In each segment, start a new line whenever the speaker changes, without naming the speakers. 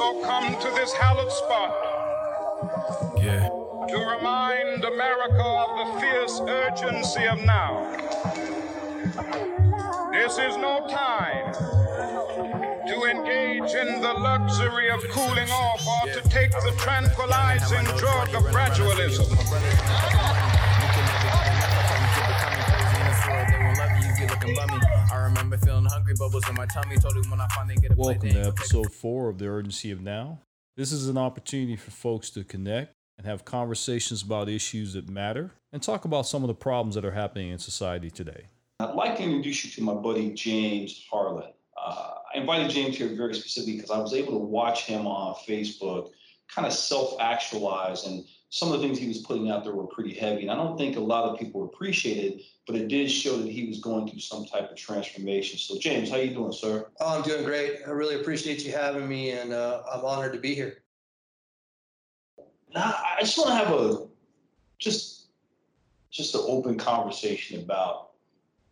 also come to this hallowed spot.
Yeah.
To remind America of the fierce urgency of now. This is no time to engage in the luxury of cooling off or to take the tranquilizing drug of gradualism.
Welcome to episode four of The Urgency of Now. This is an opportunity for folks to connect and have conversations about issues that matter and talk about some of the problems that are happening in society today.
I'd like to introduce you to my buddy James Harlan. Uh, I invited James here very specifically because I was able to watch him on Facebook kind of self actualize, and some of the things he was putting out there were pretty heavy. And I don't think a lot of people appreciated, but it did show that he was going through some type of transformation. So, James, how you doing, sir?
Oh, I'm doing great. I really appreciate you having me, and uh, I'm honored to be here.
Now, I just want to have a just just an open conversation about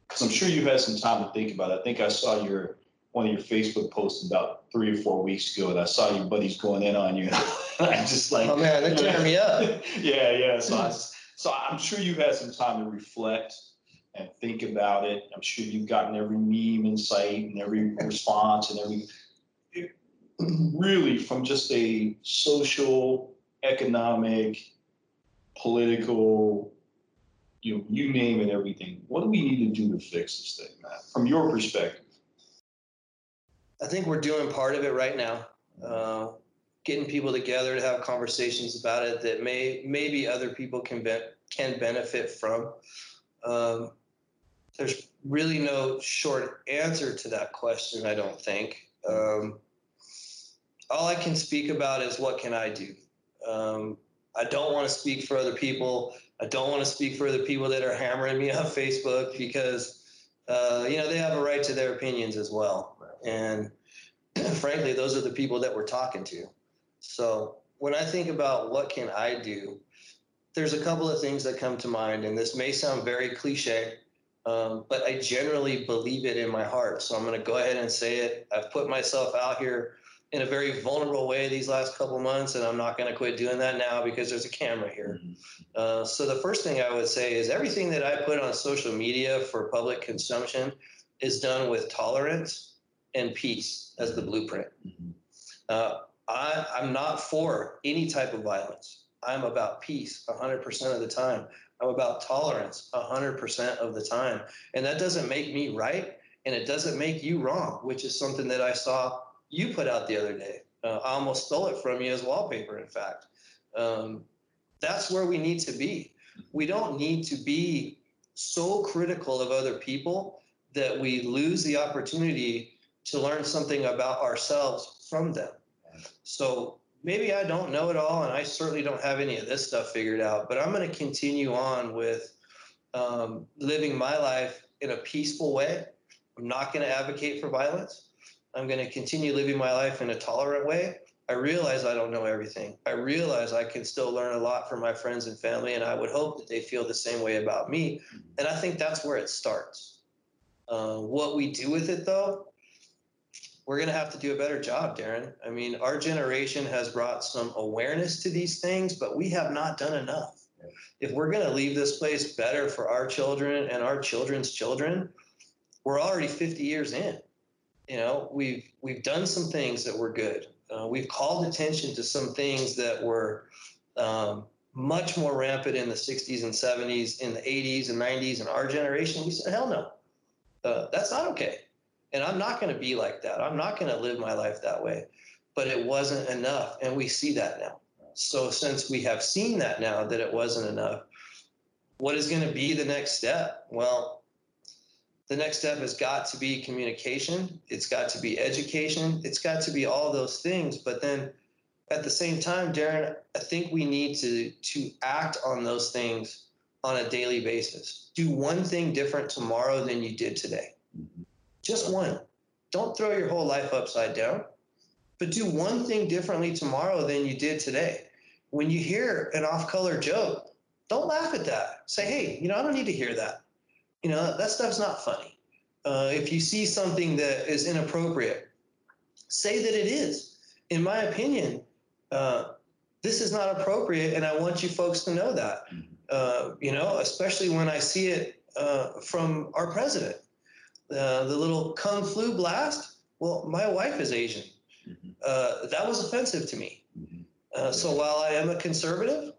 because I'm sure you had some time to think about it. I think I saw your one of your Facebook posts about three or four weeks ago, and I saw your buddies going in on you. I just like,
Oh man, they're tearing me up.
yeah, yeah. So I, so I'm sure you've had some time to reflect and think about it. I'm sure you've gotten every meme in sight and every response and every it- really from just a social, economic, political, you know, you name it, everything. What do we need to do to fix this thing, Matt? From your perspective.
I think we're doing part of it right now. Uh, getting people together to have conversations about it that may maybe other people can be, can benefit from. Um, there's really no short answer to that question. I don't think. Um, all I can speak about is what can I do. Um, I don't want to speak for other people. I don't want to speak for the people that are hammering me on Facebook because, uh, you know, they have a right to their opinions as well. And frankly, those are the people that we're talking to. So when I think about what can I do, there's a couple of things that come to mind, and this may sound very cliche, um, but I generally believe it in my heart. So I'm going to go ahead and say it. I've put myself out here in a very vulnerable way these last couple months, and I'm not going to quit doing that now because there's a camera here. Uh, so the first thing I would say is everything that I put on social media for public consumption is done with tolerance and peace as the blueprint. Uh, I, I'm not for any type of violence. I'm about peace 100% of the time. I'm about tolerance 100% of the time. And that doesn't make me right and it doesn't make you wrong, which is something that I saw you put out the other day. Uh, I almost stole it from you as wallpaper, in fact. Um, that's where we need to be. We don't need to be so critical of other people that we lose the opportunity to learn something about ourselves from them. So maybe I don't know it all, and I certainly don't have any of this stuff figured out, but I'm going to continue on with um, living my life in a peaceful way. I'm not going to advocate for violence. I'm going to continue living my life in a tolerant way. I realize I don't know everything. I realize I can still learn a lot from my friends and family, and I would hope that they feel the same way about me. And I think that's where it starts. Uh, what we do with it, though, we're going to have to do a better job, Darren. I mean, our generation has brought some awareness to these things, but we have not done enough. If we're going to leave this place better for our children and our children's children, we're already 50 years in. You know, we've we've done some things that were good. Uh, we've called attention to some things that were um, much more rampant in the 60s and 70s, in the 80s and 90s, and our generation. We said, hell no, uh, that's not okay. And I'm not going to be like that. I'm not going to live my life that way. But it wasn't enough. And we see that now. So, since we have seen that now that it wasn't enough, what is going to be the next step? Well, the next step has got to be communication. It's got to be education. It's got to be all those things. But then at the same time, Darren, I think we need to, to act on those things on a daily basis. Do one thing different tomorrow than you did today. Just one. Don't throw your whole life upside down, but do one thing differently tomorrow than you did today. When you hear an off color joke, don't laugh at that. Say, hey, you know, I don't need to hear that. You know, that stuff's not funny. Uh, if you see something that is inappropriate, say that it is in my opinion, uh, this is not appropriate, and I want you folks to know that. Uh, you know, especially when I see it uh, from our president, uh, the little kung flu blast. Well, my wife is Asian. Uh, that was offensive to me. Uh, so while I am a conservative,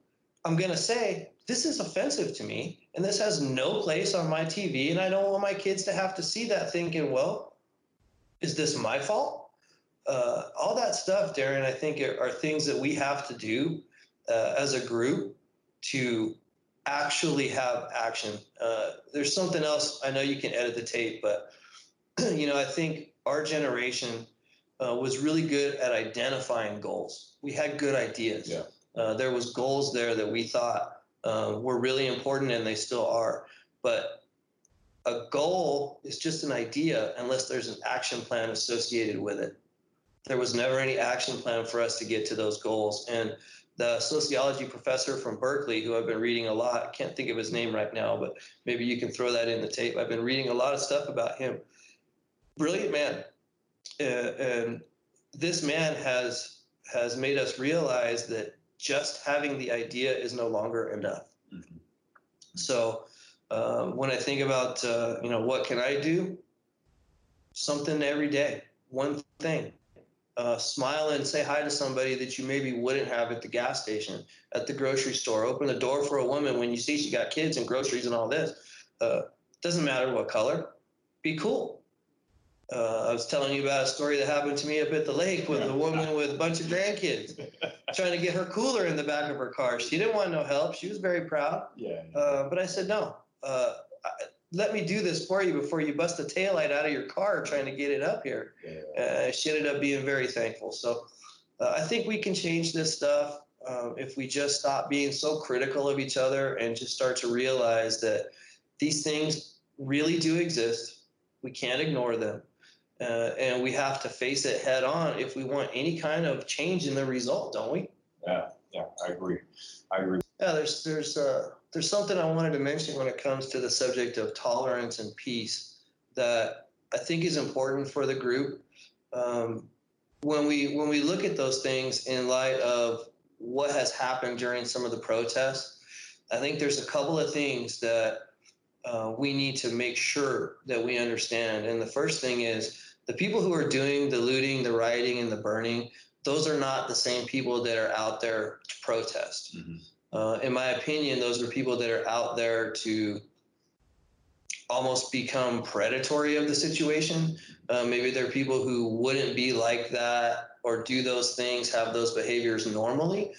I'm going to say this is offensive to me, and this has no place on my TV, and I don't want my kids to have to see that thinking, well, is this my fault? Uh, all that stuff, Darren, I think are, are things that we have to do uh, as a group to actually have action. Uh, there's something else. I know you can edit the tape, but you know, I think our generation uh, was really good at identifying goals. We had good ideas.
Yeah.
Uh, there was goals there that we thought uh, were really important, and they still are. But a goal is just an idea unless there's an action plan associated with it. There was never any action plan for us to get to those goals, and the sociology professor from Berkeley, who I've been reading a lot, can't think of his name right now, but maybe you can throw that in the tape. I've been reading a lot of stuff about him. Brilliant man. Uh, and this man has has made us realize that just having the idea is no longer enough.
Mhm.
So um, when I think about uh, you know what can I do, something every day, one thing. Uh, smile and say hi to somebody that you maybe wouldn't have at the gas station, at the grocery store. Open the door for a woman when you see she got kids and groceries and all this. Uh, doesn't matter what color. Be cool. Uh, I was telling you about a story that happened to me up at the lake with a woman with a bunch of grandkids trying to get her cooler in the back of her car. She didn't want no help. She was very proud.
Yeah.
Uh, but I said, no, uh, I, let me do this for you before you bust the taillight out of your car trying to get it up here.
yeah.
Uh, she ended up being very thankful. So uh, I think we can change this stuff um, if we just stop being so critical of each other and just start to realize that these things really do exist. We can't ignore them. Uh, and we have to face it head on if we want any kind of change in the result, don't we?
Yeah, yeah, I agree. I agree.
Yeah, there's there's uh, there's something I wanted to mention when it comes to the subject of tolerance and peace that I think is important for the group. Um, when we when we look at those things in light of what has happened during some of the protests, I think there's a couple of things that uh, we need to make sure that we understand. And the first thing is the people who are doing the looting, the rioting, and the burning. Those are not the same people that are out there to protest.
Mhm.
Uh, in my opinion, those are people that are out there to almost become predatory of the situation. Uh, maybe they're people who wouldn't be like that or do those things, have those behaviors normally.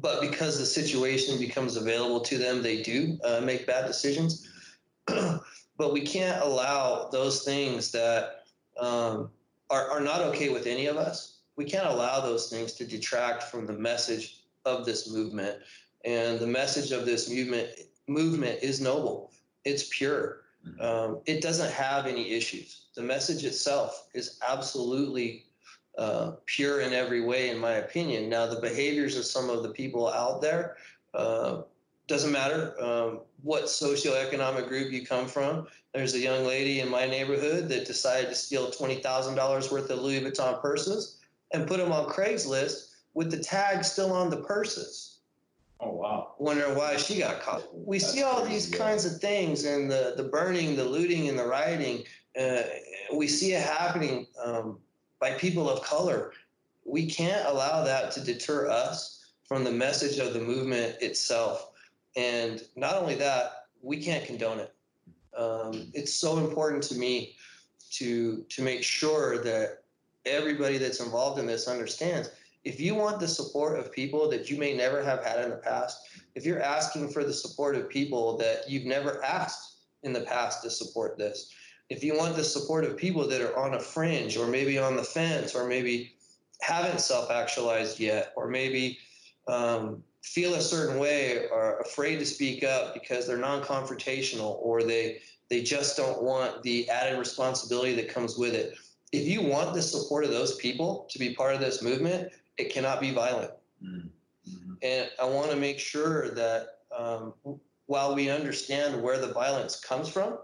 But because the situation becomes available to them, they do uh, make bad decisions. but we can't allow those things that um, are, are not okay with any of us. We can't allow those things to detract from the message of this movement. And the message of this movement movement is noble. It's pure. Um, it doesn't have any issues. The message itself is absolutely uh, pure in every way, in my opinion. Now, the behaviors of some of the people out there uh, doesn't matter um, what socioeconomic group you come from. There's a young lady in my neighborhood that decided to steal twenty thousand dollars worth of Louis Vuitton purses and put them on Craigslist with the tag still on the purses
Oh wow.
wondering why she got caught. We
That's
see all
crazy,
these
yeah.
kinds of things and the, the burning, the looting, and the rioting. Uh, we see it happening um, by people of color. We can't allow that to deter us from the message of the movement itself. And not only that, we can't condone it. Um, it's so important to me to to make sure that everybody that's involved in this understands if you want the support of people that you may never have had in the past, if you're asking for the support of people that you've never asked in the past to support this, if you want the support of people that are on a fringe or maybe on the fence or maybe haven't self actualized yet or maybe um, feel a certain way or afraid to speak up because they're non confrontational or they, they just don't want the added responsibility that comes with it. If you want the support of those people to be part of this movement, it cannot be violent.
Mhm. Mhm.
And I want to make sure that um, while we understand where the violence comes from,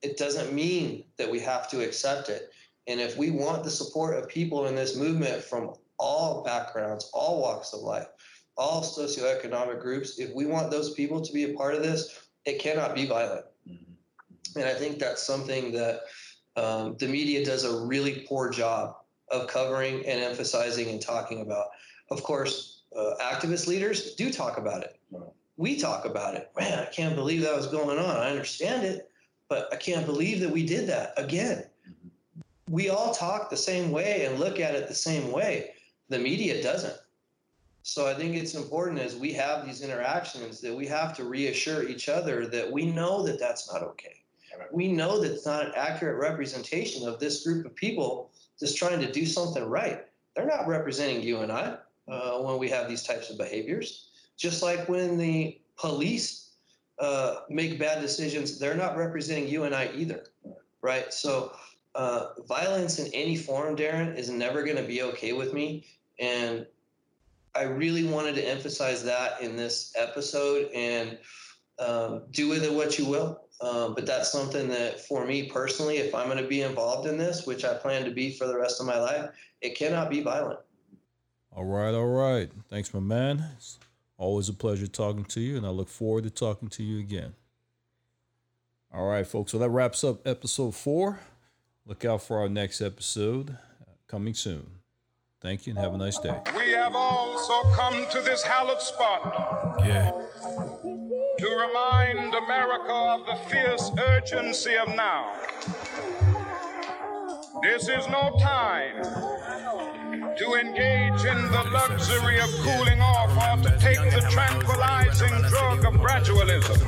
it doesn't mean that we have to accept it. And if we want the support of people in this movement from all backgrounds, all walks of life, all socioeconomic groups. If we want those people to be a part of this, it cannot be violent. Mm-hmm. And I think that's something that um, the media does a really poor job of covering and emphasizing and talking about. Of course, uh, activist leaders do talk about it. We talk about it. Man, I can't believe that was going on. I understand it, but I can't believe that we did that again. We all talk the same way and look at it the same way. The media doesn't. So I think it's important as we have these interactions that we have to reassure each other that we know that that's not okay. We know that it's not an accurate representation of this group of people just trying to do something right. They're not representing you and I uh, when we have these types of behaviors. Just like when the police uh, make bad decisions, they're not representing you and I either, right? So uh, violence in any form, Darren, is never going to be okay with me. And I really wanted to emphasize that in this episode and um, do with it what you will. Um, but that's something that for me personally, if I'm going to be involved in this, which I plan to be for the rest of my life, it cannot be violent.
All right, all right. Thanks, my man. It's always a pleasure talking to you, and I look forward to talking to you again. All right, folks. So that wraps up episode four. Look out for our next episode uh, coming soon. Thank you and have a nice day.
We have also come to this hallowed spot.
Yeah.
To remind America of the fierce urgency of now. This is no time to engage in the luxury of cooling off or to take the tranquilizing drug of gradualism.